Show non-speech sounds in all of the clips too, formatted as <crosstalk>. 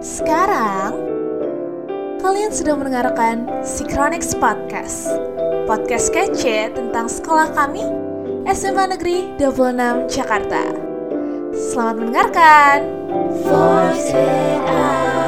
Sekarang, kalian sudah mendengarkan Synchronics Podcast. Podcast kece tentang sekolah kami, SMA Negeri 26 Jakarta. Selamat mendengarkan. Voice out.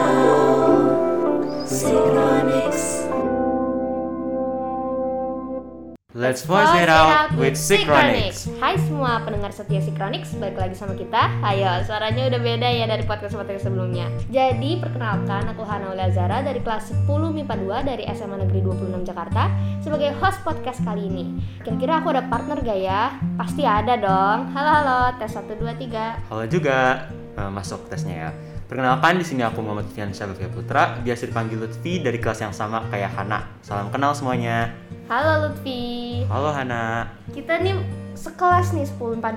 Let's voice it out with Synchronics. Hai semua pendengar setia Synchronics, balik lagi sama kita. Ayo, suaranya udah beda ya dari podcast-podcast sebelumnya. Jadi, perkenalkan aku Hana Zara dari kelas 10 MIPA 2 dari SMA Negeri 26 Jakarta sebagai host podcast kali ini. Kira-kira aku ada partner gak ya? Pasti ada dong. Halo halo, tes 1 2 3. Halo juga, eh, masuk tesnya ya. Perkenalkan di sini aku Muhammad Fiansyah Lutfi Putra, biasa dipanggil Lutfi dari kelas yang sama kayak Hana. Salam kenal semuanya. Halo Lutfi. Halo Hana. Kita nih sekelas nih 10 MIPA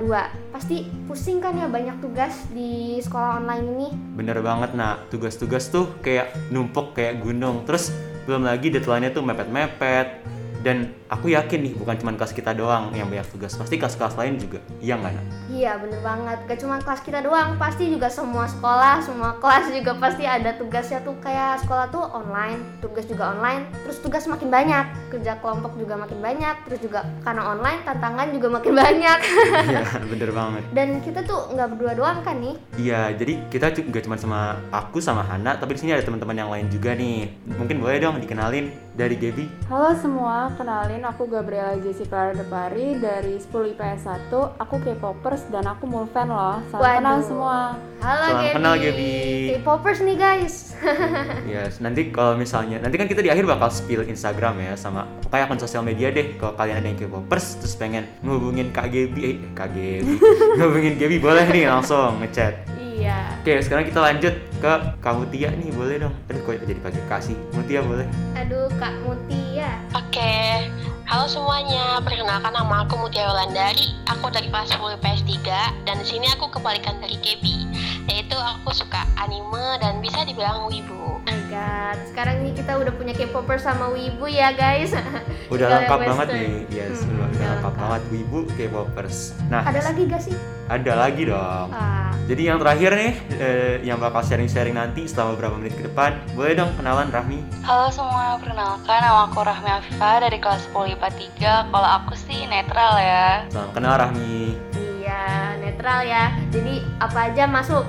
2. Pasti pusing kan ya banyak tugas di sekolah online ini? Bener banget nak, tugas-tugas tuh kayak numpuk kayak gunung. Terus belum lagi deadline-nya tuh mepet-mepet. Dan aku yakin nih bukan cuma kelas kita doang yang banyak tugas, pasti kelas-kelas lain juga. Iya nggak nak? Iya bener banget, gak cuma kelas kita doang, pasti juga semua sekolah, semua kelas juga pasti ada tugasnya tuh kayak sekolah tuh online, tugas juga online, terus tugas makin banyak, kerja kelompok juga makin banyak, terus juga karena online tantangan juga makin banyak. <laughs> Iya, bener banget. Dan kita tuh nggak berdua doang kan nih? Iya, jadi kita juga cuma sama aku sama Hana, tapi di sini ada teman-teman yang lain juga nih. Mungkin boleh dong dikenalin dari Gaby. Halo semua, kenalin aku Gabriela Jessica Depari dari 10 IPS 1 Aku K-popers dan aku Mulfan loh Salam kenal Waduh. semua Halo Salam Gaby. kenal, Gaby. K-popers nih guys. <laughs> Yes, nanti kalau misalnya nanti kan kita di akhir bakal spill Instagram ya sama kayak akun sosial media deh. Kalau kalian ada yang K-popers terus pengen ngehubungin Kak Gaby, eh Kak Gaby, <laughs> ngehubungin Gaby boleh nih langsung ngechat. iya. Oke, sekarang kita lanjut ke Kak Mutia nih, boleh dong. Aduh, kok jadi pakai kasih. Mutia boleh. Aduh Kak Mutia. Oke, halo semuanya. Perkenalkan nama aku Mutia Wulandari. Aku dari kelas 10 IPS 3 dan di sini aku kebalikan dari Gaby. Yaitu aku suka anime dan bisa dibilang wibu. Oh my god, sekarang nih kita udah punya K-popers sama Wibu ya guys. <laughs> Udah lengkap banget nih. Yes, Hmm, udah, udah lengkap lengkap. banget Wibu K-popers. Nah, Ada lagi gak sih? ada lagi dong. Ah, Jadi yang terakhir nih, eh, yang bakal sharing-sharing nanti selama beberapa menit ke depan, boleh dong kenalan Rahmi. Halo semua, perkenalkan nama aku Rahmi Afifah dari kelas 10 IPA 3 Kalau aku sih netral ya Salam kenal Rahmi. iya, netral ya. Jadi apa aja masuk.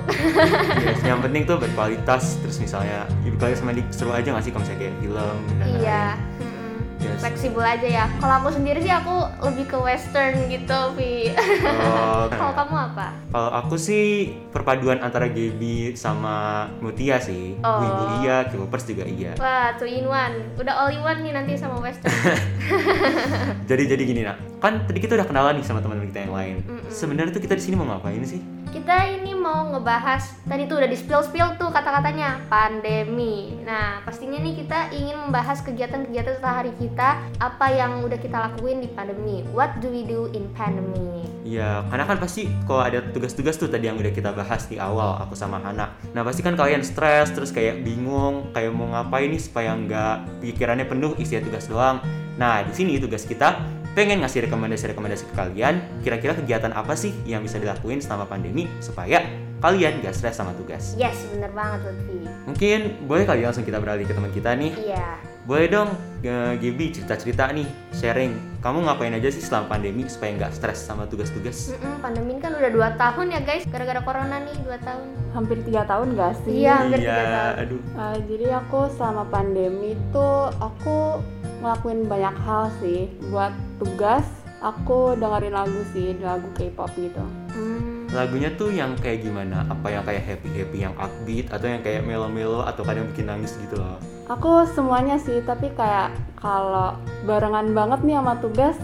Yes, <laughs> yang penting tuh berkualitas terus misalnya ibu kalian sama seru aja gak sih kalau misalnya kayak film dan iya. lain-lain. Yes. Fleksibel aja ya. Kalau aku sendiri sih aku lebih ke western gitu, Vi. Oh, <laughs> Kalau kamu apa? kalau aku sih perpaduan antara Gaby sama Mutia sih. Oh. Ibu iya, K-popers juga iya. Wah, two in one. Udah all in one nih nanti sama western. <laughs> Jadi jadi gini nak, kan tadi kita udah kenalan nih sama teman kita yang lain. Mm-mm. Sebenarnya tuh kita di sini mau ngapain sih? Kita ini mau ngebahas tadi tuh udah di spill spill tuh kata-katanya pandemi. Nah pastinya nih kita ingin membahas kegiatan-kegiatan sehari kita apa yang udah kita lakuin di pandemi. What do we do in pandemic? Ya, karena kan pasti kalau ada tugas-tugas tuh tadi yang udah kita bahas di awal aku sama Hana. Nah pasti kan kalian stres terus kayak bingung kayak mau ngapain nih supaya nggak pikirannya penuh isi tugas doang. Nah di sini tugas kita pengen ngasih rekomendasi-rekomendasi ke kalian. Kira-kira kegiatan apa sih yang bisa dilakuin selama pandemi supaya kalian gak stres sama tugas. Yes bener banget Lutfi. Mungkin boleh kali langsung kita beralih ke teman kita nih. Iya. Boleh dong, Gaby cerita-cerita nih, sharing. Kamu ngapain aja sih selama pandemi supaya nggak stres sama tugas-tugas? Mm-mm, pandemi kan udah 2 tahun ya guys gara-gara corona nih 2 tahun. Hampir tiga tahun gak sih? Iya. hampir tiga tahun. aduh. Eh, jadi aku selama pandemi tuh aku ngelakuin banyak hal sih Buat tugas, aku dengerin lagu sih, lagu K-pop gitu. Lagunya tuh yang kayak gimana? Apa yang kayak happy-happy, yang upbeat, atau yang kayak melo-melo, atau kadang bikin nangis gitu loh? Aku semuanya sih, tapi kayak kalau barengan banget nih sama tugas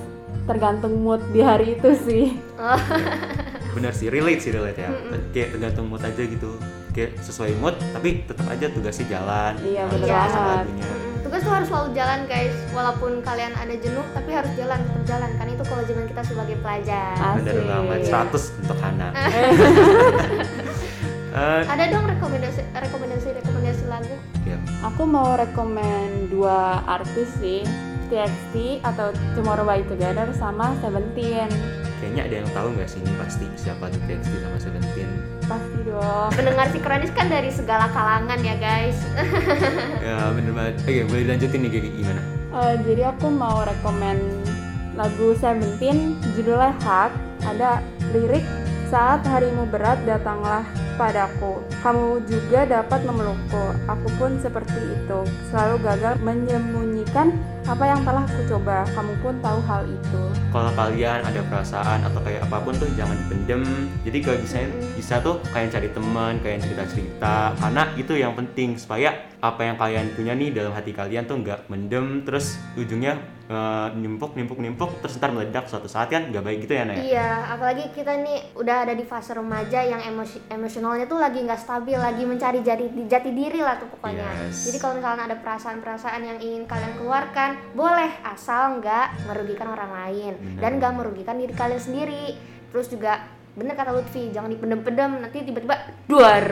Tergantung mood di hari itu sih <laughs> Bener sih, relate sih relate ya. Kayak tergantung mood aja gitu. Kayak sesuai mood, tapi tetap aja tugasnya jalan. Iya, bener banget. lagunya. Tugas tuh harus selalu jalan guys Walaupun kalian ada jenuh tapi harus jalan tetap jalan Kan itu kewajiban kita sebagai pelajar Bener Asik. banget, 100 untuk Hana. <laughs> Eh, Ada dong rekomendasi rekomendasi rekomendasi lagu? ya. Aku mau rekomen dua artis sih TXT atau Tomorrow by Together sama Seventeen. Kayaknya ada yang tahu nggak sih ini pasti siapa tuh TXT sama Seventeen? Pasti dong. Pendengar Sinkronis kan dari segala kalangan ya guys. <laughs> ya bener banget. Oke boleh dilanjutin nih kayak gimana? Eh, jadi aku mau rekomen lagu Seventeen judulnya Hug. Ada lirik saat harimu berat datanglah padaku. Kamu juga dapat memelukku. Aku pun seperti itu. Selalu gagal menyembunyikan apa yang telah ku coba kamu pun tahu hal itu. Kalau kalian ada perasaan atau kayak apa pun tuh jangan dipendem. Jadi kalau bisa bisa tuh kalian cari teman kalian cerita cerita karena itu yang penting. Supaya apa yang kalian punya nih dalam hati kalian tuh nggak mendem. Terus ujungnya eh, nimpuk nimpuk nimpuk. Terus ntar meledak suatu saat kan nggak baik gitu ya Naya Iya, apalagi kita nih udah ada di fase remaja yang emosi emosionalnya tuh lagi nggak stabil, lagi mencari jati, jati diri lah tuh pokoknya. Yes. Jadi kalau misalnya ada perasaan-perasaan yang ingin kalian keluarkan, boleh asal nggak merugikan orang lain Benar. dan nggak merugikan diri kalian sendiri. Terus juga bener kata Lutfi, jangan dipendem-pendem nanti tiba-tiba duar.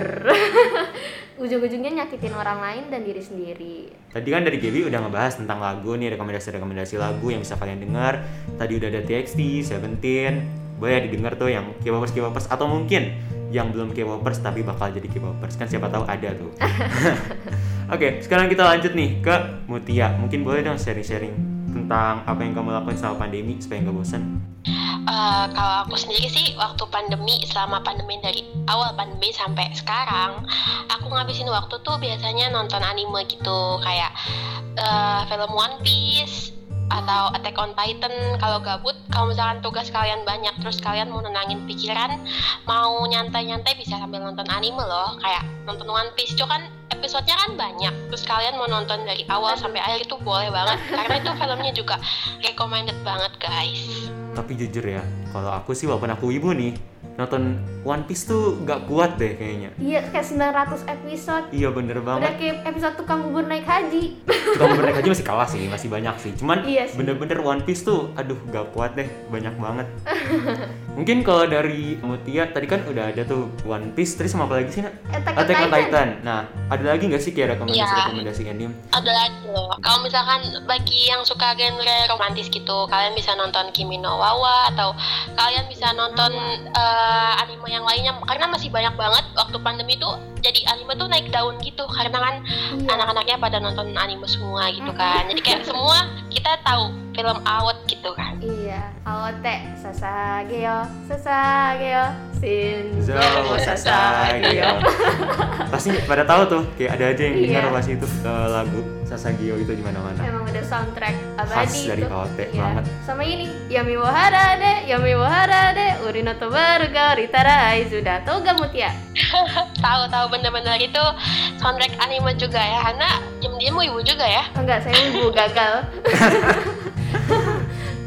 <laughs> Ujung-ujungnya nyakitin orang lain dan diri sendiri. Tadi kan dari Gaby udah ngebahas tentang lagu nih, rekomendasi-rekomendasi lagu yang bisa kalian dengar. Tadi udah ada TXT, Seventeen, boleh didengar tuh yang K-popers K-popers atau mungkin yang belum K-popers tapi bakal jadi K-popers kan siapa tahu ada tuh. <laughs> Oke, sekarang kita lanjut nih ke Mutia. Mungkin boleh dong sharing-sharing tentang apa yang kamu lakuin selama pandemi supaya nggak bosan. Eh, kalau aku sendiri sih waktu pandemi selama pandemi dari awal pandemi sampai sekarang aku ngabisin waktu tuh biasanya nonton anime gitu kayak eh, film One Piece atau Attack on Titan kalau gabut kalau misalkan tugas kalian banyak terus kalian mau nenangin pikiran mau nyantai-nyantai bisa sambil nonton anime loh kayak nonton One Piece itu kan episodenya kan banyak terus kalian mau nonton dari awal sampai akhir itu boleh banget karena itu filmnya juga recommended banget guys Tapi jujur ya, kalau aku sih walaupun aku ibu nih, nonton One Piece tuh nggak kuat deh kayaknya. Iya, kayak 900 episode. Iya bener Udah banget. kayak episode tukang bubur naik haji. Tukang mereka aja masih kalah sih, masih banyak sih. Cuman Iya sih. bener-bener One Piece tuh, aduh gak kuat deh, banyak banget. <laughs> Mungkin kalau dari Mutia tadi kan udah ada tuh One Piece, terus sama apa lagi sih nak? Attack on Attack on Titan. Titan. Nah, ada lagi nggak sih kayak rekomendasi-rekomendasi anime? ada lagi loh kalau misalkan bagi yang suka genre romantis gitu kalian bisa nonton Kimi no Wawa atau kalian bisa nonton eh, anime yang lainnya karena masih banyak banget waktu pandemi tuh jadi anime tuh naik daun gitu karena kan Iya. anak-anaknya pada nonton anime semua gitu kan jadi kayak semua kita tahu film awet gitu kan Iya, aote sasageo, sasageo, shinzo Zo, Sasageo. Pasti pada tahu tuh, kayak ada aja yang Iya. dengar pas itu eh, lagu Sasageo itu di mana-mana. Emang udah soundtrack Khas abadi dari itu. KOT Iya. banget. Sama ini, Yami wa harade, Yami wa harade, Urino to baruga, Ritarai sudah tahu gak Mutia? <laughs> tahu-tahu bener-bener itu soundtrack anime juga ya karena diam-diam ibu juga ya Enggak, saya ibu gagal. <laughs>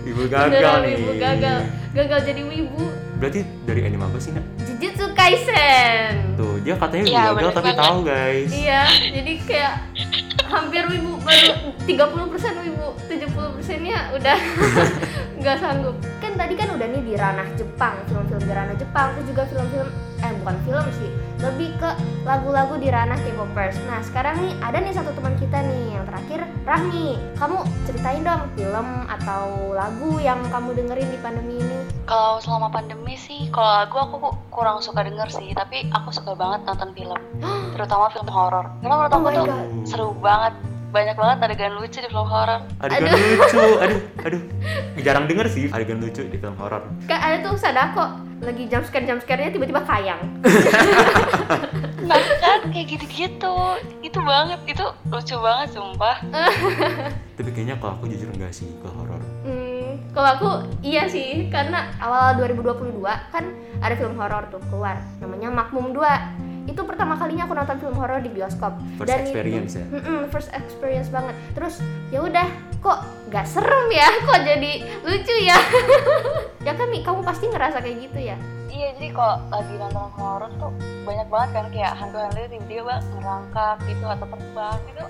Ibu gagal Beneran nih. ibu gagal. Gagal jadi wibu. Berarti dari anime apa sih, Nak? Jujutsu Kaisen. Tuh, dia katanya ibu gagal tapi banget. tahu, guys. Iya, jadi kayak hampir wibu baru 30% wibu, 70%-nya udah <laughs> nggak sanggup. Kan tadi kan udah nih di ranah Jepang, film-film di ranah Jepang, terus juga film-film eh bukan film sih, lebih ke lagu-lagu di ranah K-popers. Nah, sekarang nih ada nih satu teman kita nih yang terakhir, Rahmi. Kamu ceritain dong film atau lagu yang kamu dengerin di pandemi ini. Kalau selama pandemi sih, kalau lagu aku kurang suka denger sih, tapi aku suka banget nonton film, <gasps> terutama film horor. Karena menurut Oh aku tuh God. seru banget, banyak banget adegan lucu di film horor. Adegan lucu, aduh, aduh. Jarang denger sih adegan lucu di film horor. Kan ada tuh Sadako lagi jump scare jump scare-nya tiba-tiba kayang. <laughs> Nah kan kayak gitu-gitu, itu banget, itu lucu banget sumpah. <laughs> Tapi kayaknya kalau aku jujur enggak sih ke horor. Hmm, kalau aku iya sih, karena awal 2022 kan ada film horor tuh keluar, namanya Makmum 2. Itu pertama kalinya aku nonton film horor di bioskop. First Dan experience itu, ya. Mm-mm, first experience banget. Terus ya udah, kok nggak serem ya? <laughs> Kok jadi lucu ya? <laughs> ya kan Mi, kamu pasti ngerasa kayak gitu ya? Iya jadi kalau lagi nonton horor tuh banyak banget kan kayak hantu-hantu tiba-tiba ngerangkak gitu atau terbang gitu.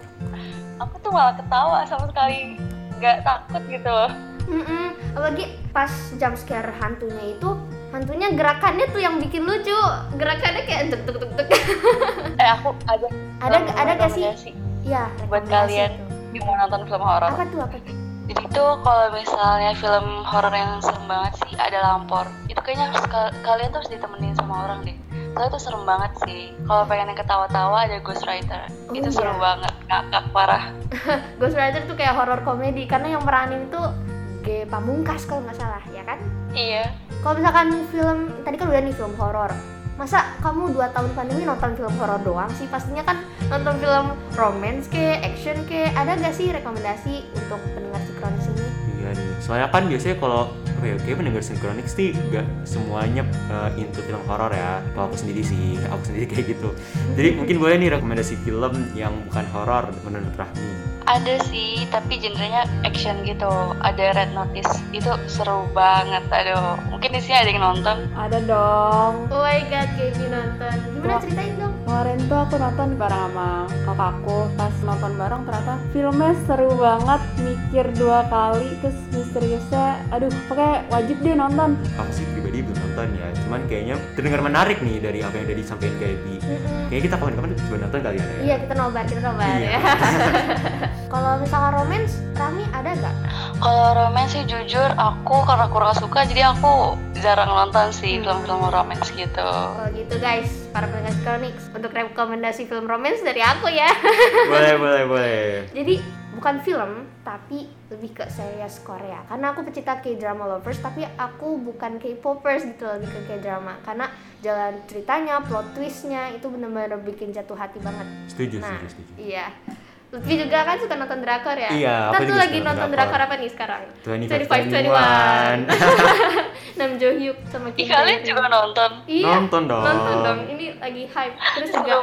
Aku tuh malah ketawa sama sekali nggak takut gitu loh. Mm-mm, apalagi pas jump scare hantunya itu hantunya gerakannya tuh yang bikin lucu gerakannya kayak tuk tuk tuk tuk <laughs> Eh aku ada ada ada gak sih ya buat kalian yang mau nonton film horor. apa tuh apa tuh Jadi tuh kalau misalnya film horor yang serem banget sih ada Lampor. Itu kayaknya harus ka- kalian tuh harus ditemenin sama orang deh. Soalnya tuh serem banget sih. Kalau pengen yang ketawa-tawa ada Ghost Rider. Oh, itu iya. seru banget, ngakak parah. <laughs> Ghost Rider tuh kayak horror komedi karena yang meranin tuh G Pamungkas kalau nggak salah ya kan Iya. kalau misalkan film tadi kan udah nih film horor masa kamu dua tahun pandemi nonton film horor doang sih pastinya kan nonton film romance ke action ke ada gak sih rekomendasi untuk pendengar Sikronis ini Iya nih. Soalnya kan biasanya kalau oke oke pendengar Synchronix sih nggak semuanya uh, into film horor ya. Kalau aku sendiri sih, aku sendiri <laughs> kayak gitu. Jadi <laughs> mungkin boleh nih rekomendasi film yang bukan horor menurut Rahmi. Ada sih, tapi genrenya action gitu. Ada Red Notice. Itu seru banget. Aduh, mungkin di sini ada yang nonton. Ada dong. oh my god Gaby nonton gimana Wah. ceritain dong Kemarin tuh aku nonton bareng sama kakakku. Pas nonton bareng ternyata filmnya seru banget. Mikir dua kali terus misteriusnya. Aduh, pokoknya wajib deh nonton. Aku sih pribadi belum nonton ya. Cuman kayaknya terdengar menarik nih dari apa yang udah disampaikan Gaby. Kayaknya kita kapan-kapan coba nonton kali ya. iya kita nobar kita nobar Iya. ya <laughs> Gak Kalau romance sih jujur aku karena kurang suka jadi aku jarang nonton sih film-film romance gitu. Oh gitu guys, para pendengar Chronix Untuk rekomendasi film romance dari aku ya. <laughs> Boleh, boleh, boleh. Jadi bukan film, tapi lebih ke series Korea. Karena aku pecinta K-drama lovers, tapi aku bukan K-popers gitu Lebih ke K-drama. Karena jalan ceritanya, plot twistnya itu bener-bener bikin jatuh hati banget. Setuju, Nah, setuju, setuju. iya Lutfi juga kan suka nonton drakor ya? Iya, Kita aku tuh juga lagi suka nonton drakor. drakor apa nih sekarang? 25, 21. <laughs> Nam Jo Hyuk sama Kim kalian juga nonton? Iya, Nonton dong. Nonton dong, ini lagi hype Terus juga.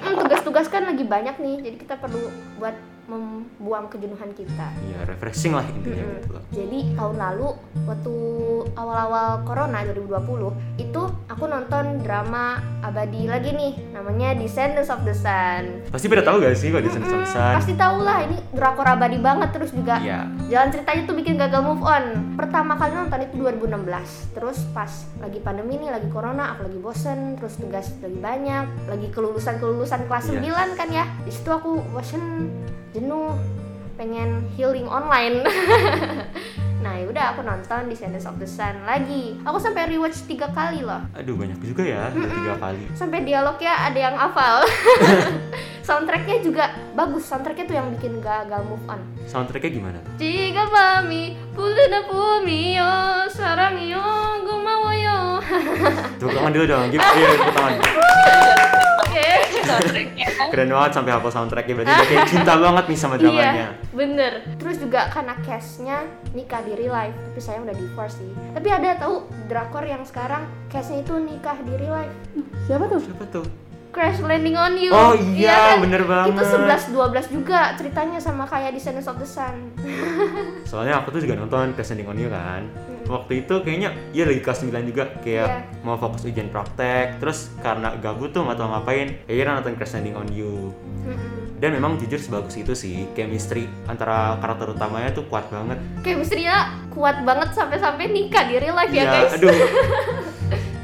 Hmm, tugas-tugas kan lagi banyak nih, jadi kita perlu buat membuang kejenuhan kita. Iya, refreshing lah intinya Mm-mm. gitu loh. Jadi tahun lalu waktu awal-awal corona 2020 itu aku nonton drama abadi lagi nih, namanya Descendants of the Sun. Pasti pada tahu gak sih kalau di Mm-mm, Sun? pasti tau lah ini drakor abadi banget terus juga Iya. jalan ceritanya tuh bikin gagal move on. Pertama kali nonton itu 2016. Terus pas lagi pandemi nih, lagi corona, aku lagi bosen, terus tugas lagi banyak, lagi kelulusan-kelulusan kelas Iya. 9 kan ya. Di situ aku bosen, jenuh pengen healing online. <laughs> Nah yaudah aku nonton Descendants of the Sun lagi. Aku sampai rewatch tiga kali loh. Aduh banyak juga ya tiga kali. Sampai dialognya ada yang hafal. <laughs> Soundtracknya juga bagus. Soundtracknya tuh yang bikin gak, gak move on. Soundtracknya gimana jika mami pumi yo sarang yo gumawo yo. <laughs> Tepuk tangan dulu dong gitu ya tepuk tangan Oke Soundtracknya. <laughs> Keren banget sampai hafal soundtracknya, berarti udah kayak <laughs> cinta banget nih sama dramanya. Iya bener Terus juga karena castnya nikah di real life Tapi saya udah divorce sih Tapi ada tahu drakor yang sekarang castnya itu nikah di real life Siapa tuh? Siapa tuh? Crash Landing on You Oh iya, kan? bener banget. Itu 11-12 juga ceritanya sama kayak Descendants of the Sun <laughs> Soalnya aku tuh juga nonton Crash Landing on You kan. Waktu itu kayaknya iya lagi kelas 9 juga kayak Iya. mau fokus ujian praktek. Terus karena gabut tuh nggak tahu ngapain, akhirnya nonton Crash Landing on You. Dan memang jujur sebagus itu sih, chemistry antara karakter utamanya tuh kuat banget. Chemistry-nya kuat banget sampai-sampai nikah di real life ya Iya, guys aduh. <laughs>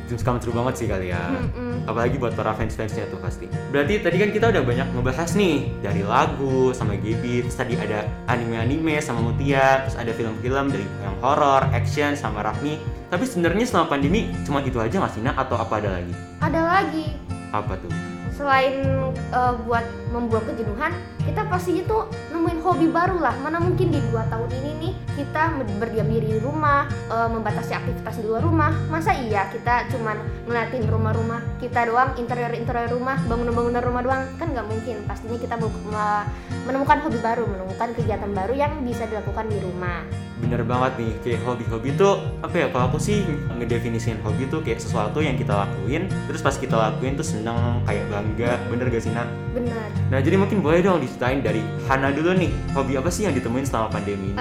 Dreams come true banget sih kali ya. Mm-mm. Apalagi buat para fans-fansnya tuh pasti. Berarti tadi kan kita udah banyak ngebahas nih dari lagu sama GB, terus tadi ada anime-anime sama Mutia, terus ada film-film dari yang horor, action sama Rahmi. Tapi sebenarnya selama pandemi cuma itu aja nggak sih? Atau apa ada lagi? Ada lagi Apa tuh? selain eh, buat membuang kejenuhan kita pasti itu nemuin hobi baru lah. Mana mungkin di dua tahun ini nih kita berdiam diri di rumah eh, membatasi aktivitas di luar rumah. Masa iya kita cuman ngeliatin rumah-rumah kita doang interior interior rumah bangunan-bangunan rumah doang? Kan nggak mungkin. Pastinya kita me- me- menemukan hobi baru menemukan kegiatan baru yang bisa dilakukan di rumah. Bener banget nih, kayak hobi-hobi tuh apa ya? Kalau aku sih ngedefinisiin hobi tuh kayak sesuatu yang kita lakuin, terus pas kita lakuin tuh seneng, kayak bangga, bener gak sih Nak? benar Nah jadi mungkin boleh dong diceritain dari Hana dulu nih, hobi apa sih yang ditemuin selama pandemi ini?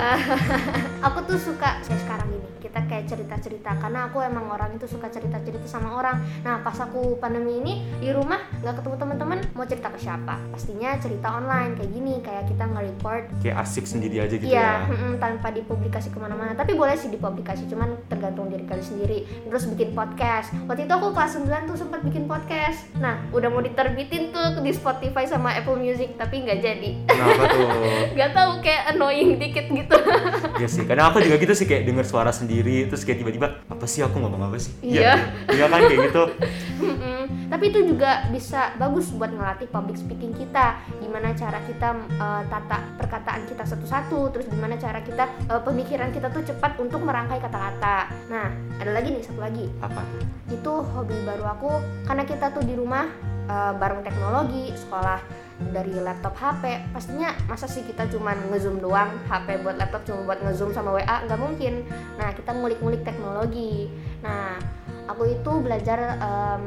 <laughs> aku tuh suka sekarang kita kayak cerita-cerita karena aku emang orang itu suka cerita-cerita sama orang nah pas aku pandemi ini di rumah nggak ketemu teman-teman mau cerita ke siapa pastinya cerita online kayak gini kayak kita nge-record kayak asik sendiri aja gitu Iya, ya mm-mm, tanpa dipublikasi ke mana-mana. Tapi boleh sih dipublikasi, cuman tergantung diri kalian sendiri. Terus bikin podcast. Waktu itu aku kelas 9 tuh sempat bikin podcast. Nah, udah mau diterbitin tuh di Spotify sama Apple Music, tapi nggak jadi. kenapa tuh <laughs> Gak tahu kayak annoying dikit gitu. Iya sih, karena aku juga gitu sih kayak denger suara sendiri terus kayak tiba-tiba apa sih aku ngomong apa sih? Iya. Iya kan kayak gitu. <laughs> Tapi itu juga bisa bagus buat ngelatih public speaking kita. Gimana cara kita uh, tata perkataan kita satu-satu, terus gimana cara kita uh, pemikiran kita tuh cepat untuk merangkai kata-kata. Nah, ada lagi nih satu lagi. Apa itu hobi baru aku karena kita tuh di rumah uh, bareng teknologi sekolah dari laptop HP pastinya masa sih kita cuman ngezoom doang HP buat laptop cuma buat ngezoom sama WA nggak mungkin. Nah kita ngulik-ngulik teknologi. Nah aku itu belajar um,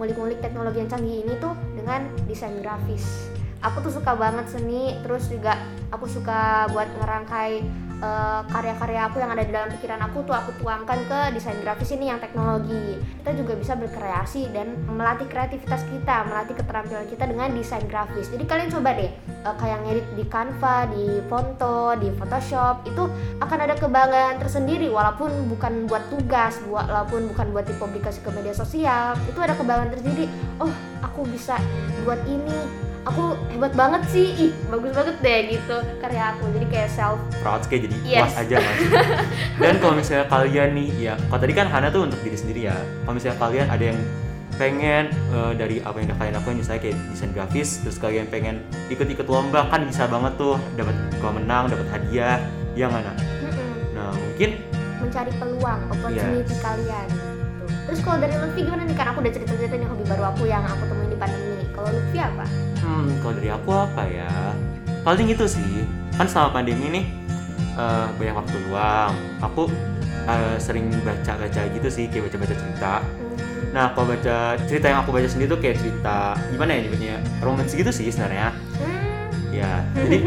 ngulik-ngulik teknologi yang canggih ini tuh dengan desain grafis. Aku tuh suka banget seni terus juga aku suka buat ngerangkai uh, karya-karya aku yang ada di dalam pikiran aku tuh aku tuangkan ke desain grafis ini yang teknologi. Kita juga bisa berkreasi dan melatih kreativitas kita melatih keterampilan kita dengan desain grafis. Jadi kalian coba deh uh, kayak ngedit di Canva di Fonto di Photoshop itu akan ada kebanggaan tersendiri. Walaupun bukan buat tugas walaupun bukan buat dipublikasi ke media sosial itu ada kebanggaan tersendiri. Oh aku bisa buat ini aku hebat banget sih ih bagus banget deh gitu karya aku jadi kayak self Proud kayak jadi Yes. puas aja mas. <laughs> Dan kalau misalnya kalian nih, ya kalau tadi kan Hana tuh untuk diri sendiri ya. Kalau misalnya kalian ada yang pengen eh, dari apa yang kalian lakuin misalnya kayak desain grafis terus kalian pengen ikut-ikut lomba kan bisa banget tuh dapat kalau menang dapat hadiah ya nggak Nak? Mm-mm. nah mungkin mencari peluang opportunity Yes. kalian gitu. terus kalau dari Lutfi gimana nih kan aku udah cerita-cerita nih hobi baru aku yang aku temuin di pandemi kalau Lutfi apa Hmm, kalau dari aku apa ya? Paling itu sih. Kan selama pandemi nih eh, banyak waktu luang. Aku eh, sering baca-baca gitu sih, kayak baca-baca cerita. Hmm, Nah, kalau baca cerita yang aku baca sendiri tuh kayak cerita gimana ya nyebutnya? Romance gitu sih sebenarnya. hmm, Ya, jadi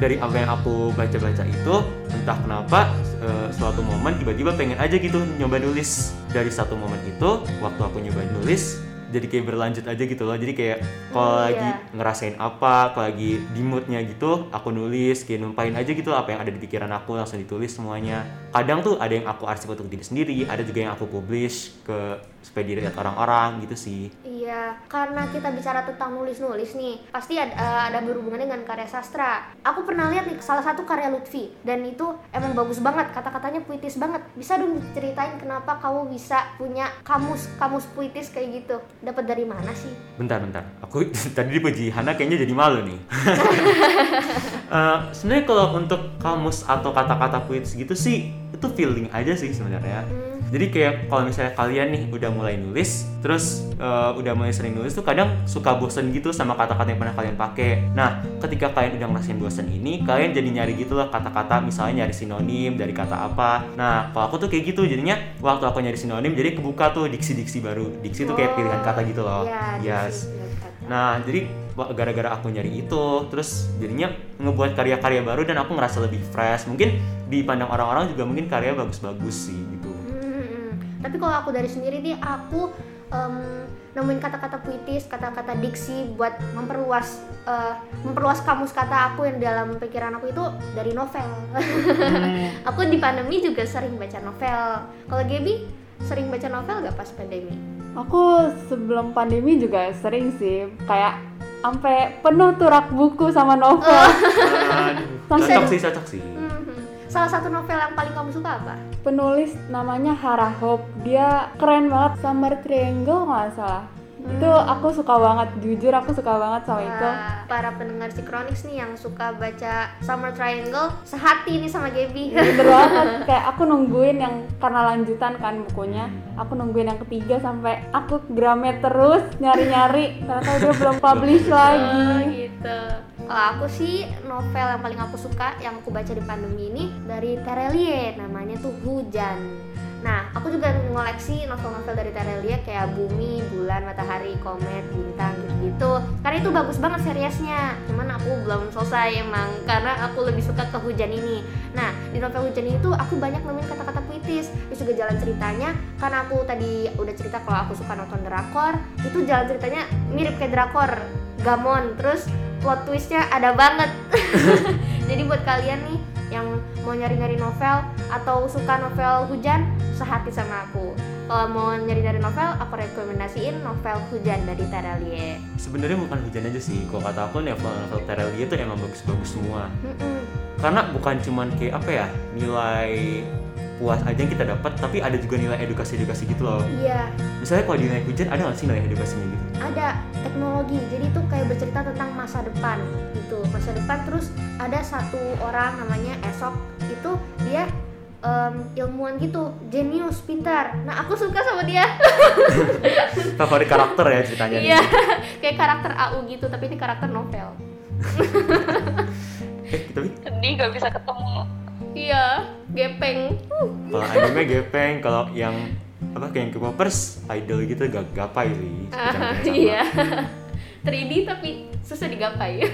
dari apa yang aku baca-baca itu entah kenapa eh, suatu momen tiba-tiba pengen aja gitu nyoba nulis. Dari satu momen itu, waktu aku nyoba nulis jadi kayak berlanjut aja gitu loh. Jadi kayak kalau Hmm, lagi iya. ngerasain apa, kalau lagi di moodnya gitu, aku nulis, kayak numpain aja gitu apa yang ada di pikiran aku langsung ditulis semuanya. Kadang tuh ada yang aku arsip untuk diri sendiri, ada juga yang aku publish ke supaya dilihat orang-orang gitu sih. Iya, karena kita bicara tentang nulis-nulis nih, pasti ada, eh, ada berhubungan dengan karya sastra. Aku pernah lihat nih salah satu karya Lutfi dan itu emang bagus banget, kata-katanya puitis banget. Bisa dong ceritain kenapa kamu bisa punya kamus kamus puitis kayak gitu? Dapat dari mana sih? Bentar, bentar. Aku <laughs> tadi dipuji Hana kayaknya jadi malu nih. <laughs> Eh, sebenarnya kalau untuk kamus atau kata-kata puitis gitu sih itu feeling aja sih sebenarnya. Hmm, Jadi kayak kalau misalnya kalian nih udah mulai nulis, terus eh, udah mulai sering nulis tuh kadang suka bosen gitu sama kata-kata yang pernah kalian pakai. Nah, ketika kalian udah ngerasain bosen ini, kalian jadi nyari gitu loh kata-kata misalnya nyari sinonim dari kata apa. Nah, kalau aku tuh kayak gitu, jadinya waktu aku nyari sinonim jadi kebuka tuh diksi-diksi baru. Diksi tuh kayak pilihan kata gitu loh. Iya, yes. Nah, jadi gara-gara aku nyari itu, terus jadinya ngebuat karya-karya baru dan aku ngerasa lebih fresh. Mungkin dipandang orang-orang juga mungkin karya bagus-bagus sih Tapi kalau aku dari sendiri nih aku em, nemuin kata-kata puitis, kata-kata diksi buat memperluas eh, memperluas kamus kata aku yang dalam pikiran aku itu dari novel. <laughs> aku di pandemi juga sering baca novel. Kalau Gaby sering baca novel gak pas pandemi? Aku sebelum pandemi juga sering sih kayak sampai penuh tuh rak buku sama novel. <laughs> Aduh, cocok sih, cocok sih. Mhm. Salah satu novel yang paling kamu suka apa? Penulis namanya Hara Hope. Dia keren banget Summer Triangle nggak salah. Itu aku suka banget, jujur aku suka banget sama itu. Wah, para pendengar Chronics nih yang suka baca Summer Triangle sehati nih sama Gaby. Bener banget, <laughs> kayak aku nungguin yang karena lanjutan kan bukunya Aku nungguin yang ketiga sampai aku grame terus nyari-nyari Ternyata dia belum publish <laughs> Oh, lagi gitu. Kalau aku sih novel yang paling aku suka yang aku baca di pandemi ini dari Terelie namanya tuh Hujan. Nah, aku juga ngoleksi novel-novel dari Terelia kayak Bumi, Bulan, Matahari, Komet, Bintang gitu-gitu. Karena itu bagus banget seriesnya. Cuman aku belum selesai emang karena aku lebih suka ke Hujan ini. Nah, di novel Hujan ini tuh aku banyak nemuin kata-kata puitis. Terus juga jalan ceritanya karena aku tadi udah cerita kalau aku suka nonton drakor, itu jalan ceritanya mirip kayak drakor. Gamon, terus plot twistnya ada banget. <laughs> Jadi buat kalian nih yang mau nyari-nyari novel atau suka novel hujan sehati sama aku kalau mau nyari-nyari novel aku rekomendasiin novel hujan dari Terelie Sebenarnya bukan hujan aja sih. Kalau kata aku novel-novel Terelia itu emang bagus-bagus semua. Mm-mm. Karena bukan cuman kayak apa ya nilai puas aja yang kita dapat, tapi ada juga nilai edukasi-edukasi gitu loh. iya. Misalnya kalau di nilai hujan ada nggak sih nilai edukasinya gitu? ada teknologi. Jadi itu kayak bercerita tentang masa depan gitu. Masa depan terus ada satu orang namanya Esok itu dia em, ilmuwan gitu. Jenius pintar. Nah aku suka sama dia. <laughs> Favorit karakter ya ceritanya iya <laughs> kayak karakter AU gitu tapi ini karakter novel. <laughs> Eh, tapi sedih gak bisa ketemu. Iya gepeng kalau anime gepeng, kalau yang apa kayak yang K-popers idol gitu gak gapai sih. Sama. iya <laughs> 3D tapi susah digapai <laughs>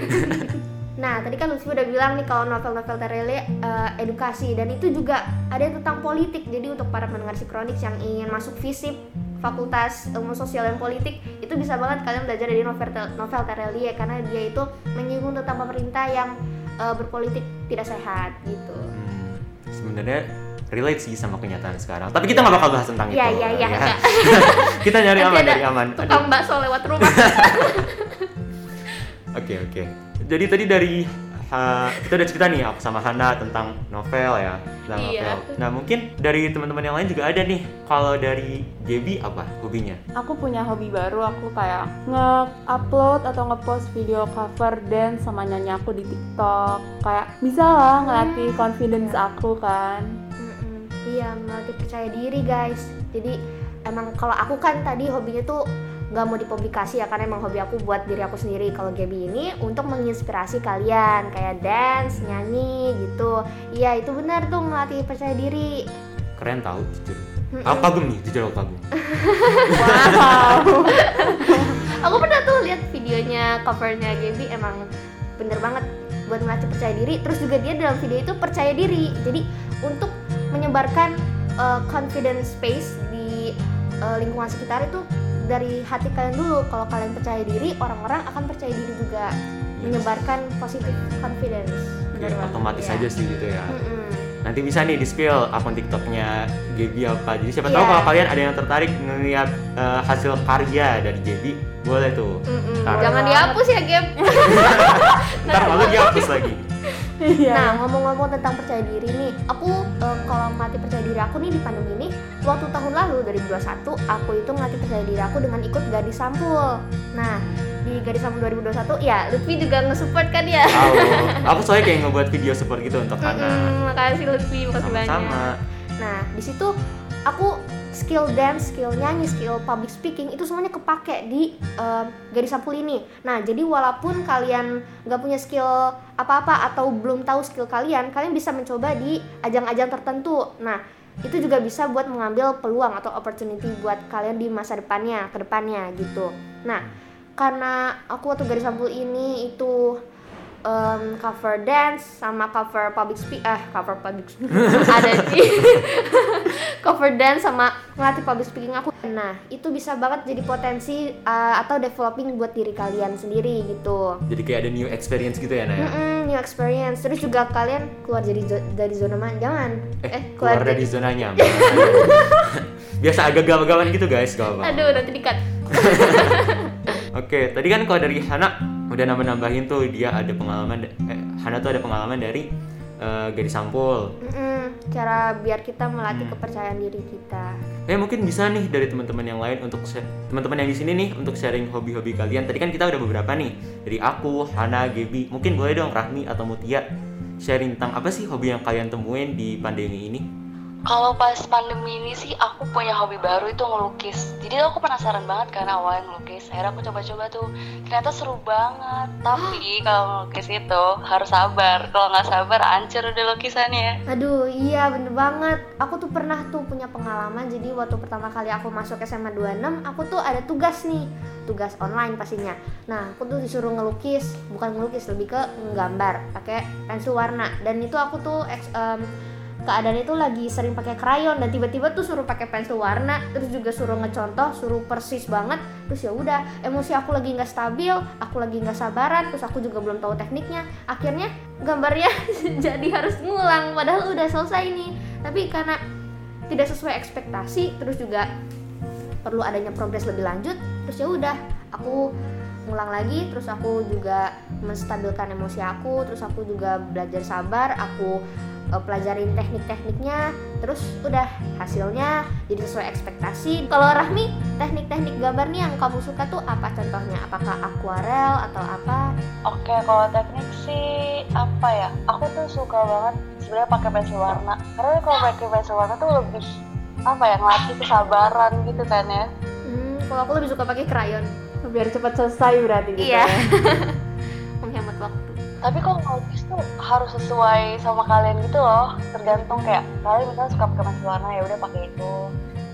Nah, tadi kan Lutfi udah bilang nih kalau novel-novel Terele eh, edukasi dan itu juga ada yang tentang politik. Jadi untuk para pendengar Sikroniks yang ingin masuk FISIP Fakultas Ilmu Sosial dan Politik itu bisa banget kalian belajar dari novel novel Terelie karena dia itu menyinggung tentang pemerintah yang eh, berpolitik tidak sehat gitu. Sebenarnya relate sih sama kenyataan sekarang. Tapi kita nggak bakal bahas tentang itu. Iya, iya, iya, ya. <laughs> kita nyari aman dari aman. Tukang bakso lewat rumah. <laughs> Oke oke. Jadi tadi dari uh, kita udah cerita nih aku sama Hana tentang novel ya, tentang Iya. novel. Nah mungkin dari teman-teman yang lain juga ada nih. Kalau dari Gaby apa hobinya? Aku punya hobi baru, aku kayak nge-upload atau nge-post video cover dance sama nyanyi aku di TikTok. Kayak bisa lah ngelatih confidence aku kan. Mm-mm. Iya, melatih percaya diri guys. Jadi emang kalau aku kan tadi hobinya tuh nggak mau dipublikasi ya karena emang hobi aku buat diri aku sendiri. Kalau Gaby ini untuk menginspirasi kalian kayak dance, nyanyi gitu. Iya itu benar tuh melatih percaya diri. Keren tahu jujur. Mm-mm. Aku kagum nih, jujur aku kagum. Wow. Aku pernah tuh lihat videonya covernya Gaby emang bener banget buat melatih percaya diri. Terus juga dia dalam video itu percaya diri. Jadi untuk menyebarkan uh, confidence space di uh, lingkungan sekitar itu dari hati kalian dulu. Kalau kalian percaya diri, orang-orang akan percaya diri juga. Menyebarkan positive confidence. Banget, otomatis ya. aja sih gitu ya. Mm-mm. Nanti bisa nih di spill akun TikToknya Gaby apa. Jadi siapa Iya. tahu kalau kalian ada yang tertarik ngeliat uh, hasil karya dari Gaby, boleh tuh. Taruh. Jangan dihapus ya, Gap. <laughs> Ntar malu dihapus lagi. Iya. Nah, ngomong-ngomong tentang percaya diri nih, aku eh, kalau melatih percaya diri aku nih di pandemi ini, waktu tahun lalu 2021, aku itu melatih percaya diri aku dengan ikut gadis sampul. Nah, di gadis sampul 2021, ya Lutfi juga nge-support kan ya. Aku soalnya kayak ngebuat video support gitu untuk Hana. Mm-mm, makasih Lutfi, makasih banyak. Sama-sama. Nah, di situ aku skill dance, skill nyanyi, skill public speaking itu semuanya kepake di eh, gadis sampul ini. Nah, jadi walaupun kalian nggak punya skill apa-apa atau belum tahu skill kalian, kalian bisa mencoba di ajang-ajang tertentu. Nah, itu juga bisa buat mengambil peluang atau opportunity buat kalian di masa depannya, ke depannya gitu. Nah, karena aku waktu gadis sampul ini itu em, cover dance sama cover public speak eh cover public speaking <laughs> ada sih <laughs> cover dance sama ngelatih public speaking aku nah itu bisa banget jadi potensi eh, atau developing buat diri kalian sendiri gitu Jadi kayak ada new experience gitu ya, Naya? Mm-mm, new experience terus juga kalian keluar dari zo- dari zona man jangan Eh, keluar dari zona nyaman. <laughs> Biasa agak gagal-galan gitu guys, gak apa-apa. aduh nanti dikat Oke, tadi kan kalau dari Hana udah nambah-nambahin tuh dia ada pengalaman, eh, Hana tuh ada pengalaman dari eh, gadis sampul. Mm-mm, cara biar kita melatih Hmm. kepercayaan diri kita Eh mungkin bisa nih dari teman-teman yang lain untuk teman-teman yang di sini nih untuk sharing hobi-hobi kalian. Tadi kan kita udah beberapa nih dari aku, Hana, Gebi. Mungkin boleh dong Rahmi atau Mutia sharing tentang apa sih hobi yang kalian temuin di pandemi ini? Kalau pas pandemi ini sih aku punya hobi baru itu ngelukis. Jadi aku penasaran banget karena awalnya ngelukis. Akhirnya aku coba-coba tuh. Ternyata seru banget. Tapi kalau ngelukis itu harus sabar. Kalau nggak sabar hancur udah lukisannya. Aduh, iya bener banget. Aku tuh pernah tuh punya pengalaman. Jadi waktu pertama kali aku masuk SMA 26, aku tuh ada tugas nih, tugas online pastinya. Nah, aku tuh disuruh ngelukis, bukan ngelukis, lebih ke nggambar, pakai pensil warna. Dan itu aku tuh ex- keadaan itu lagi sering pakai krayon dan tiba-tiba tuh suruh pakai pensil warna terus juga suruh ngecontoh suruh persis banget terus ya udah emosi aku lagi nggak stabil aku lagi nggak sabaran terus aku juga belum tahu tekniknya akhirnya gambarnya <laughs> jadi harus ngulang padahal udah selesai nih. Tapi karena tidak sesuai ekspektasi terus juga perlu adanya progres lebih lanjut terus ya udah aku ngulang lagi terus aku juga menstabilkan emosi aku terus aku juga belajar sabar aku eh, pelajarin teknik-tekniknya terus udah hasilnya jadi sesuai ekspektasi kalau Rahmi teknik-teknik gambar nih yang kamu suka tuh apa contohnya apakah akuarel atau apa Oke, kalau teknik sih apa ya? Aku tuh suka banget sebenarnya pakai pensil warna. Karena kalau pakai pensil warna tuh lebih apa ya ngelatih kesabaran gitu kan ya. hmm, kalau aku lebih suka pakai krayon biar cepat selesai berarti gitu Iya. ya. <laughs> menghemat waktu Tapi kalau ngelukis tuh harus sesuai sama kalian gitu loh. Tergantung kayak kalian misalnya suka pakai pensil warna ya udah pakai itu.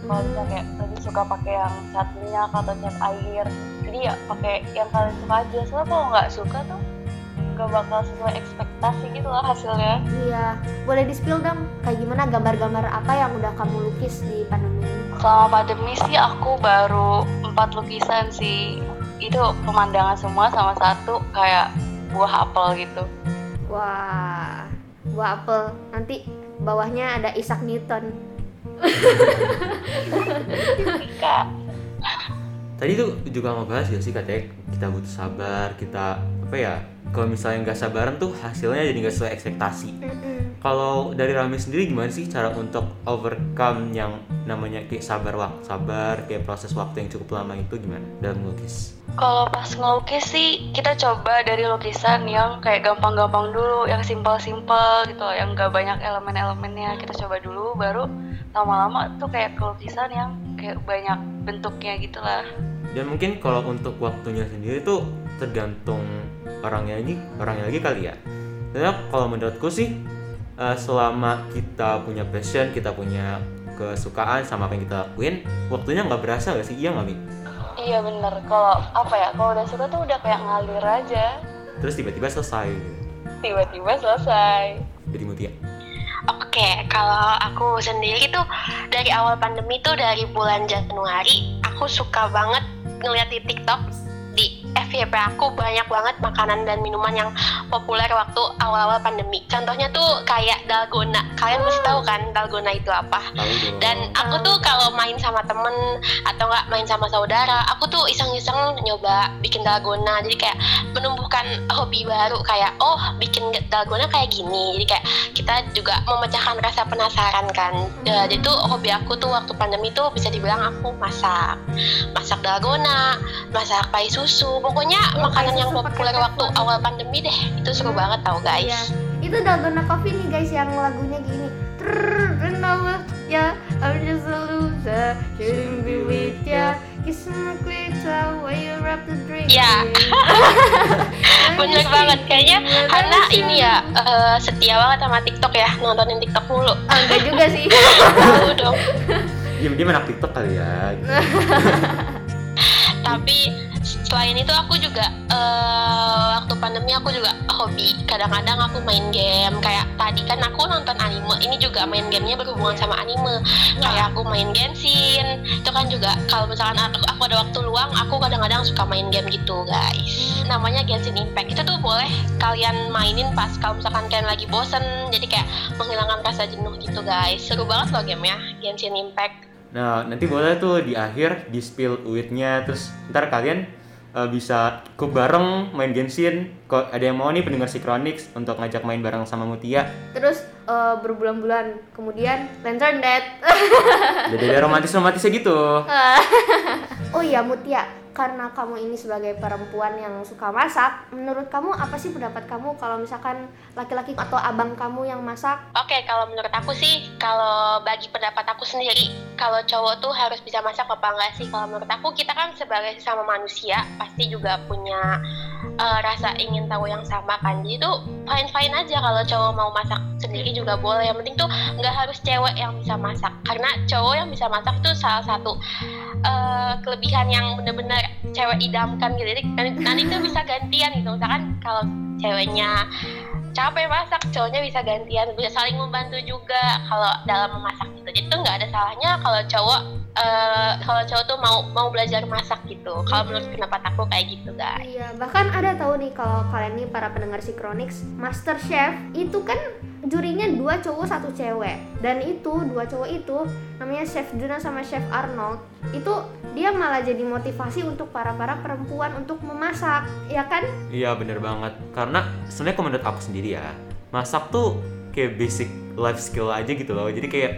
Kalau misalnya kayak lebih suka pakai yang cat minyak atau cat air, jadi ya pakai yang kalian suka aja. Soalnya kalau nggak suka tuh nggak bakal sesuai ekspektasi gitu loh hasilnya. Iya, boleh di spill dong kayak gimana gambar-gambar apa yang udah kamu lukis di pandemi? Selama pandemi sih aku baru empat lukisan sih. Itu pemandangan semua sama satu kayak buah apel gitu. Wah, buah apel. Nanti bawahnya ada Isaac Newton. Tadi tuh juga ngebahas ya sih katanya kita butuh sabar, kita apa ya? Kalau misalnya nggak sabaran tuh hasilnya jadi nggak sesuai ekspektasi. Kalau dari Rami sendiri gimana sih cara untuk overcome yang namanya kayak sabar waktu sabar kayak proses waktu yang cukup lama itu gimana dalam melukis? Kalau pas ngelukis sih kita coba dari lukisan yang kayak gampang-gampang dulu, yang simpel-simpel gitu, yang gak banyak elemen-elemennya. Kita coba dulu, baru lama-lama tuh kayak ke lukisan yang kayak banyak bentuknya gitu lah. Dan mungkin kalau untuk waktunya sendiri tuh tergantung orangnya lagi, orangnya lagi kali ya. Karena kalau menurutku sih eh, selama kita punya passion, kita punya kesukaan sama apa yang kita lakuin, waktunya nggak berasa gak sih? Iya nggak? Iya bener, kalau apa ya, kalau udah suka tuh udah kayak ngalir aja. Terus tiba-tiba selesai. Tiba-tiba selesai. Jadi Mutia. Oke, kalau aku sendiri tuh dari awal pandemi tuh dari bulan Januari aku suka banget ngeliat di TikTok FYP aku banyak banget makanan dan minuman yang populer waktu awal-awal pandemi. Contohnya tuh kayak dalgona. Kalian pasti tahu kan dalgona itu apa? Dan aku tuh kalau main sama temen atau nggak main sama saudara, aku tuh iseng-iseng nyoba bikin dalgona. Jadi kayak menumbuhkan hobi baru kayak oh bikin dalgona kayak gini. Jadi kayak kita juga memecahkan rasa penasaran kan. Ya, jadi tuh hobi aku tuh waktu pandemi tuh bisa dibilang aku masak, masak dalgona, masak pai susu. Pokoknya Oh, makanan yang populer waktu teflon. awal pandemi deh. Itu seru banget tau guys. Iya. Itu dalgona coffee nih guys yang lagunya gini. Trrrr, ya, I'm just a loser, shouldn't be with ya. Kiss my glitter, where you wrap the drink. Ya. <laughs> <laughs> Bener banget kayaknya Hana ini ya eh, setia banget sama TikTok ya nontonin TikTok mulu. Ah, enggak juga sih. <laughs> Tahu dong. Diam-diam anak TikTok kali ya. Tapi selain itu aku juga eh, waktu pandemi aku juga hobi. Kadang-kadang aku main game kayak tadi kan aku nonton anime. Ini juga main gamenya berhubungan sama anime. Kayak aku main Genshin. Itu kan juga kalau misalkan aku, aku ada waktu luang, aku kadang-kadang suka main game gitu, guys. Namanya Genshin Impact. Itu tuh boleh kalian mainin pas kalau misalkan kalian lagi bosen. Jadi kayak menghilangkan rasa jenuh gitu, guys. Seru banget loh gamenya Genshin Impact. Nah, nanti boleh tuh di akhir di spill uitnya terus ntar kalian eh, bisa ikut bareng main Genshin. Kok ada yang mau nih pendengar Synchronics untuk ngajak main bareng sama Mutia? Terus eh, berbulan-bulan kemudian Lantern Dead. Jadi ada romantis-romantisnya gitu. <laughs> oh iya Mutia, karena kamu ini sebagai perempuan yang suka masak, menurut kamu apa sih pendapat kamu kalau misalkan laki-laki atau abang kamu yang masak? Oke, kalau menurut aku sih, kalau bagi pendapat aku sendiri, kalau cowok tuh harus bisa masak apa enggak sih? Kalau menurut aku, kita kan sebagai sesama manusia, pasti juga punya uh, rasa ingin tahu yang sama kan. Jadi tuh fine-fine aja kalau cowok mau masak sendiri juga boleh. Yang penting tuh nggak harus cewek yang bisa masak. Karena cowok yang bisa masak tuh salah satu uh, kelebihan yang bener-bener cewek idamkan gitu. Jadi nanti tuh bisa gantian gitu. Misalkan kalau ceweknya capek masak cowoknya bisa gantian. Bisa saling membantu juga kalau dalam memasak gitu. Jadi tuh nggak ada salahnya kalau cowok uh, kalau cowok tuh mau mau belajar masak gitu. Kalau menurut pendapat aku kayak gitu guys. Iya bahkan ada tahu nih kalau kalian nih para pendengar si Chronix Master Chef itu kan jurinya dua cowok satu cewek. Dan itu dua cowok itu namanya Chef Juna sama Chef Arnold itu dia malah jadi motivasi untuk para para perempuan untuk memasak ya kan? Iya bener banget. Karena sebenarnya kalau menurut aku sendiri ya masak tuh kayak basic life skill aja gitu loh. Jadi kayak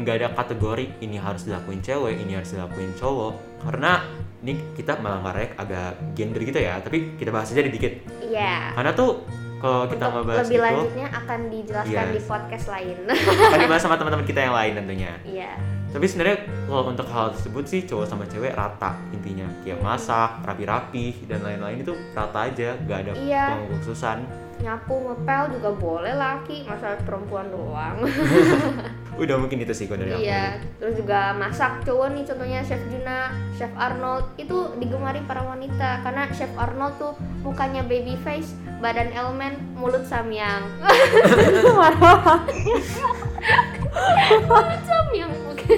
nggak ada kategori ini harus dilakuin cewek ini harus dilakuin cowok. Karena ini kita malah ngarek agak gender gitu ya tapi kita bahas aja dikit. Iya. Karena tuh kalau kita Untuk ngebahas lebih itu lanjutnya akan dijelaskan Yes. di podcast lain. Akan <laughs> dibahas sama teman-teman kita yang lain tentunya. Iya. Tapi sebenarnya kalau untuk hal tersebut sih cowok sama cewek rata intinya. Kayak masak rapi-rapi dan lain-lain itu rata aja. Gak ada Iya. khususan nyapu ngepel juga boleh laki masa perempuan doang. <laughs> Udah mungkin itu sih kalau dari aku iya terus juga masak cowok nih contohnya chef Juna chef Arnold. Itu digemari para wanita karena chef Arnold tuh mukanya baby face badan elemen mulut samyang. <laughs> Mulut samyang oke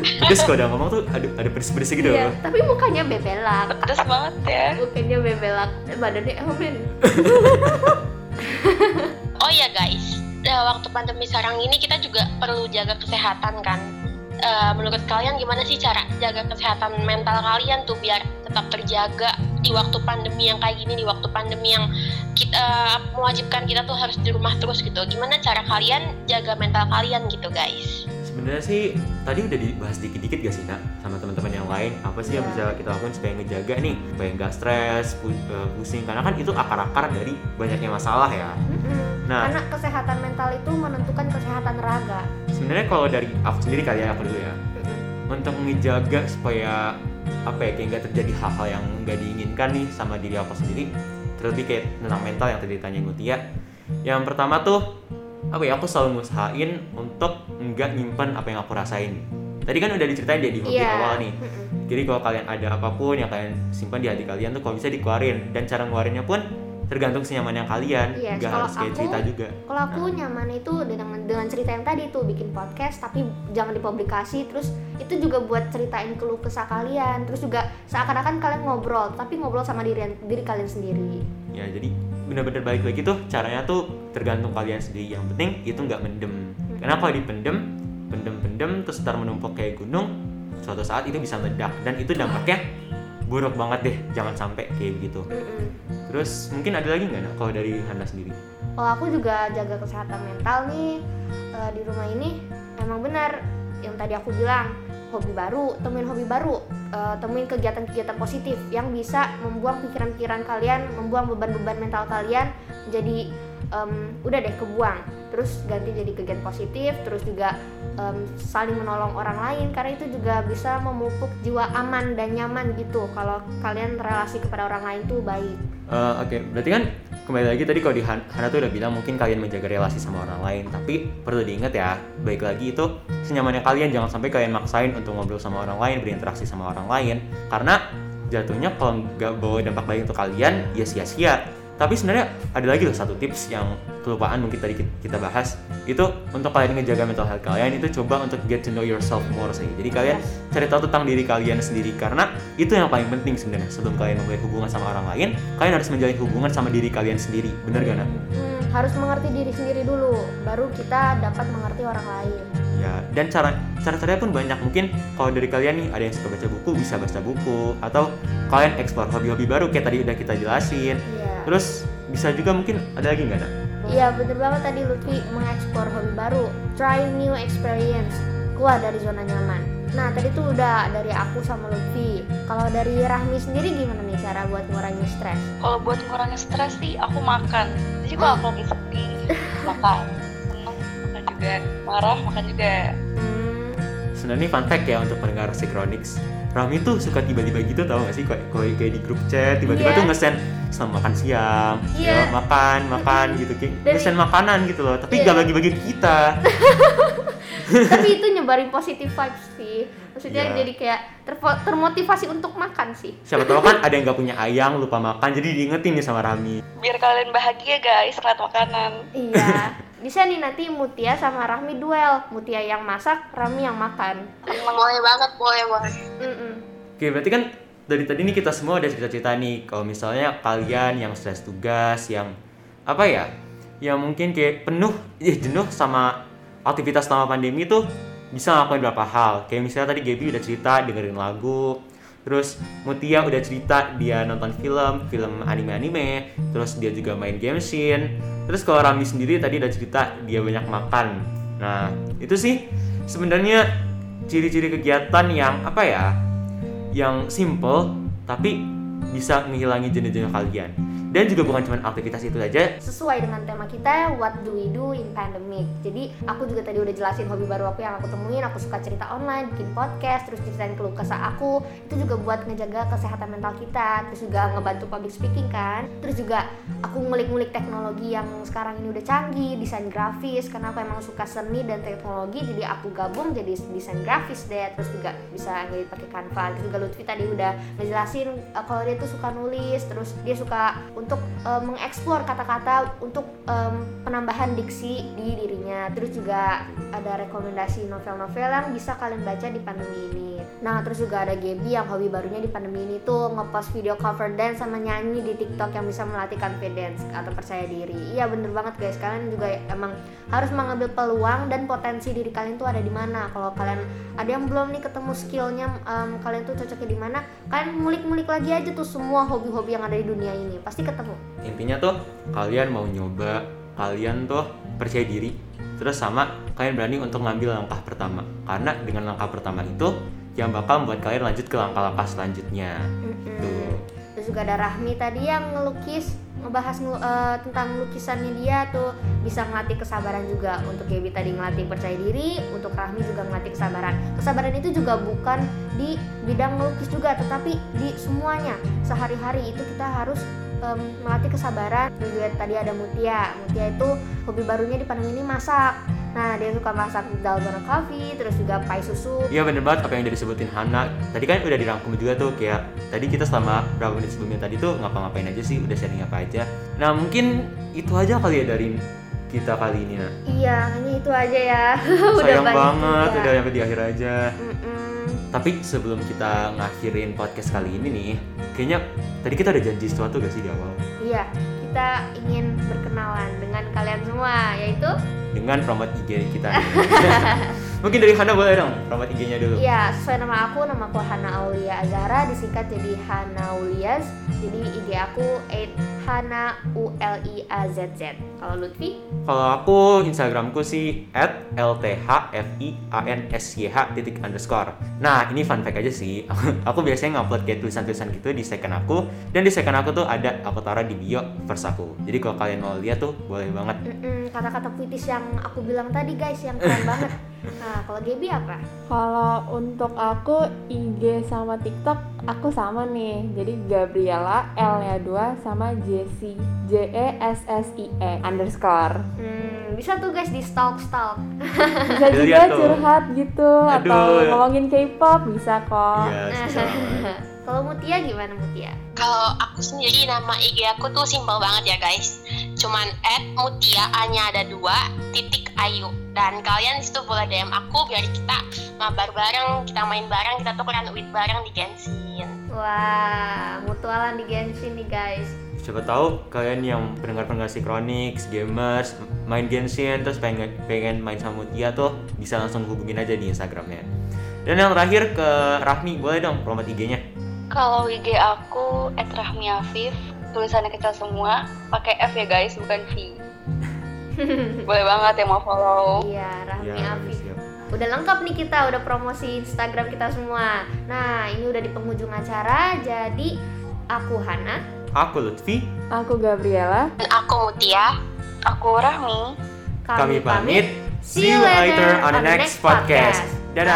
terus kalau udah ngomong tuh ada ada pedes-pedes gitu. Iya tapi mukanya bebelak. Pedes banget ya. Mukanya bebelak. Badannya elemen <laughs> oh ya guys. Eh, waktu pandemi sekarang ini kita juga perlu jaga kesehatan kan. Eh, menurut kalian gimana sih cara jaga kesehatan mental kalian tuh biar tetap terjaga di waktu pandemi yang kayak gini di waktu pandemi yang kita mewajibkan kita tuh harus di rumah terus gitu. Gimana cara kalian jaga mental kalian gitu guys sebenarnya sih tadi udah dibahas dikit-dikit gak sih nak? Sama teman-teman yang lain. Apa sih yang Iya. bisa kita lakukan supaya ngejaga nih? Supaya nggak stres pu- eh, pusing. Karena kan itu akar-akar dari banyaknya masalah ya. Nah. Karena kesehatan mental itu menentukan kesehatan raga. Sebenarnya kalau dari aku sendiri kali ya aku dulu ya. Untuk ngejaga supaya apa ya kayak nggak terjadi hal-hal yang nggak diinginkan nih sama diri aku sendiri terlebih kayak tentang mental yang tadi ditanya Mutia. Yang pertama tuh apa ya aku selalu ngusahain untuk nggak nyimpan apa yang aku rasain. Tadi kan udah diceritain dia di hobi Iya. awal nih. Jadi kalau kalian ada apa pun yang kalian simpan di hati kalian tuh kalau bisa dikeluarin. Dan cara ngeluarinnya pun tergantung senyamannya kalian. Iya, nggak kalau harus kayak aku- cerita juga. Kalau aku nyaman itu dengan dengan cerita yang tadi tuh bikin podcast tapi jangan dipublikasi. Terus itu juga buat ceritain keluh kesah kalian. Terus juga seakan-akan kalian ngobrol tapi ngobrol sama diri diri kalian sendiri. ya jadi bener-bener balik lagi tuh caranya tuh tergantung kalian sendiri. Yang penting itu nggak mendem. Karena kalau dipendem pendem-pendem terus ntar menumpuk kayak gunung suatu saat itu bisa meledak. Dan itu dampaknya buruk banget deh jangan sampai kayak begitu Mm-mm. terus mungkin ada lagi nggak kalau dari Hana sendiri? Kalau aku juga jaga kesehatan mental nih eh, di rumah ini emang benar yang tadi aku bilang hobi baru, temuin hobi baru, eh, temuin kegiatan-kegiatan positif yang bisa membuang pikiran-pikiran kalian, membuang beban-beban mental kalian jadi em, udah deh kebuang. Terus ganti jadi kegiatan positif, terus juga em, saling menolong orang lain karena itu juga bisa memupuk jiwa aman dan nyaman gitu kalau kalian relasi kepada orang lain tuh baik. Eh, Oke, berarti kan kembali lagi tadi kalau di Han- Hana tuh udah bilang mungkin kalian menjaga relasi sama orang lain, tapi perlu diingat ya, baik lagi itu senyamannya kalian jangan sampai kalian maksain untuk ngobrol sama orang lain, berinteraksi sama orang lain, karena jatuhnya kalau nggak bawa dampak baik untuk kalian, ya sia-sia. Tapi sebenarnya ada lagi loh satu tips yang kelupaan mungkin tadi ki- kita bahas itu untuk kalian ngejaga mental health kalian itu coba untuk get to know yourself more sih. Jadi kalian cari tahu tentang diri kalian sendiri karena itu yang paling penting sebenarnya sebelum kalian memulai hubungan sama orang lain kalian harus menjalin hubungan sama diri kalian sendiri bener gak nak? Hmm, harus mengerti diri sendiri dulu, baru kita dapat mengerti orang lain. ya dan cara cara caranya pun banyak mungkin kalau dari kalian nih ada yang suka baca buku bisa baca buku atau kalian explore hobi-hobi baru kayak tadi udah kita jelasin Iya. Terus bisa juga mungkin ada lagi nggak nak? Iya, bener banget tadi Lutfi mengeksplor hobi baru, try new experience, keluar dari zona nyaman. Nah tadi tuh udah dari aku sama Lutfi. Kalau dari Rahmi sendiri gimana nih cara buat ngurangin stres? Kalau buat ngurangin stres sih aku makan. Jadi kalau aku lagi sedih <laughs> makan, seneng makan juga, marah makan juga. Hmm, Sebenarnya fun fact ya untuk pendengar Synchronics Rami tuh suka tiba-tiba gitu tau gak sih kayak, kayak kayak di grup chat tiba-tiba Iya. tuh nge-send selamat makan siang Iya. ya, makan makan gitu kayak Dari- nge-send makanan gitu loh tapi Iya. gak bagi-bagi ke kita <laughs> Tapi itu <laughs> nyebarin positive vibes sih. Maksudnya Iya. jadi kayak terpo- termotivasi untuk makan sih. siapa tahu kan <laughs> ada yang gak punya ayang lupa makan jadi diingetin nih sama Rami Biar kalian bahagia guys lewat makanan. Iya. Bisa nih nanti Mutia sama Rahmi duel. Mutia yang masak, Rahmi yang makan. Boleh banget, boleh boleh. Mm-mm. oke berarti kan dari tadi nih kita semua udah cerita-cerita nih kalau misalnya kalian yang stres tugas yang apa ya yang mungkin kayak penuh eh, jenuh sama aktivitas selama pandemi tuh bisa ngelakuin beberapa hal kayak misalnya tadi Gaby udah cerita dengerin lagu terus Mutia udah cerita dia nonton film film anime-anime terus dia juga main game scene terus kalau Rami sendiri tadi udah cerita dia banyak makan. Nah itu sih sebenarnya ciri-ciri kegiatan yang apa ya yang simple tapi bisa menghilangi jenuh-jenuh kalian dan juga bukan cuma aktivitas itu aja Sesuai dengan tema kita, what do we do in pandemic. Jadi aku juga tadi udah jelasin hobi baru aku yang aku temuin. Aku suka cerita online, bikin podcast, terus ceritain keluh kesah aku. Itu juga buat ngejaga kesehatan mental kita. Terus juga ngebantu public speaking kan. Terus juga aku ngulik-ngulik teknologi yang sekarang ini udah canggih, desain grafis. Karena aku emang suka seni dan teknologi, jadi aku gabung jadi desain grafis deh. Terus juga bisa ngedit pakai Canva. Terus juga Lutfi tadi udah ngejelasin uh, kalau dia tuh suka nulis, terus dia suka untuk uh, mengeksplor kata-kata untuk um, penambahan diksi di dirinya. Terus juga ada rekomendasi novel-novel yang bisa kalian baca di pandemi ini. Nah, terus juga ada Gaby yang hobi barunya di pandemi ini tuh ngepost video cover dance sama nyanyi di TikTok yang bisa melatih confidence atau percaya diri. Iya bener banget guys, kalian juga emang harus mengambil peluang dan potensi diri kalian tuh ada di mana. Kalau kalian ada yang belum nih ketemu skillnya, em, kalian tuh cocoknya di mana, kalian ngulik-ngulik lagi aja tuh semua hobi-hobi yang ada di dunia ini, pasti ketemu. intinya tuh kalian mau nyoba kalian tuh percaya diri. Terus sama kalian berani untuk ngambil langkah pertama. Karena dengan langkah pertama itu yang bakal membuat kalian lanjut ke langkah-langkah selanjutnya. Mm-mm. tuh. Terus juga ada Rahmi tadi yang ngelukis ngebahas eh, tentang lukisannya dia tuh. Bisa ngelatih kesabaran juga. Untuk Gaby tadi ngelatih percaya diri untuk Rahmi juga ngelatih kesabaran. Kesabaran itu juga bukan di bidang melukis juga tetapi di semuanya. Sehari-hari itu kita harus em, melatih kesabaran. Juga tadi ada Mutia. Mutia itu hobi barunya di pandemi ini masak. Nah dia suka masak dalgona coffee terus juga pai susu. Iya bener banget apa yang udah disebutin Hana. Tadi kan udah dirangkum juga tuh kayak Tadi kita selama berapa menit sebelumnya tadi tuh ngapa-ngapain aja sih Udah sharing apa aja. Nah mungkin itu aja kali ya dari kita kali ini nah iya hanya itu aja ya. <laughs> Sayang banyak banget juga. udah sampai di akhir aja. Mm-mm. Tapi sebelum kita ngakhirin podcast kali ini nih Kayaknya tadi kita udah janji sesuatu gak sih di awal? Iya, kita ingin berkenalan dengan kalian semua, yaitu? Dengan promote IG kita. <laughs> Mungkin dari Hana boleh dong promote IG-nya dulu. Iya, sesuai nama aku, nama aku Hana Aulia Azara, disingkat jadi Hana Ulias. Jadi IG aku 8 Hana U L I A Z Z. Kalau Lutfi? Kalau aku Instagramku sih at titik underscore. Nah ini fun fact aja sih. <laughs> aku biasanya ngupload kayak tulisan-tulisan gitu di second aku dan di second aku tuh ada aku taruh di bio first aku. Jadi kalau kalian mau lihat tuh boleh banget. Mm-mm, kata-kata puitis yang aku bilang tadi guys, yang keren banget. <laughs> Nah, kalau Gaby apa? Kalau untuk aku IG sama TikTok aku sama nih. Jadi Gabriela L-nya 2 sama Jessie J E S S I E underscore. Hmm, bisa tuh guys di stalk-stalk. Bisa <laughs> juga curhat gitu atau Aduh. ngomongin K-pop bisa kok. Iya, <laughs> kalau Mutia gimana Mutia? Kalau aku sendiri nama IG aku tuh simpel banget ya guys. Cuman at mutia A-nya ada dua titik ayu dan kalian di situ boleh DM aku biar kita mabar bareng, kita main bareng, kita tukeran duit bareng di Genshin. Wah, mutualan di Genshin nih guys. Siapa tahu kalian yang pendengar-pendengar Synchronics, gamers, main Genshin terus pengen pengen main sama Mutia tuh bisa langsung hubungin aja di Instagramnya. Dan yang terakhir ke Rahmi, boleh dong promote IG-nya. Kalau IG aku @rahmiafif, tulisannya kecil semua, pakai F ya guys, bukan V. <laughs> Boleh banget yang mau follow. Iya, Rahmi Ya, siap. udah lengkap nih kita, udah promosi Instagram kita semua. Nah, ini udah di penghujung acara, jadi aku Hana. Aku Lutfi, Aku Gabriela. Dan aku Mutia. Aku Rahmi. kami pamit. See you later on the next podcast. Dadah.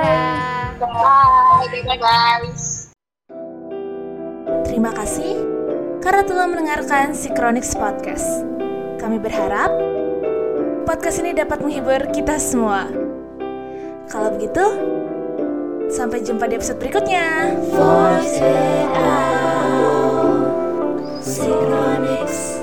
Dadah. Bye, bye guys. Terima kasih karena telah mendengarkan Synchronics Podcast. Kami berharap podcast ini dapat menghibur kita semua. Kalau begitu, sampai jumpa di episode berikutnya. Voice it out. Synchronics.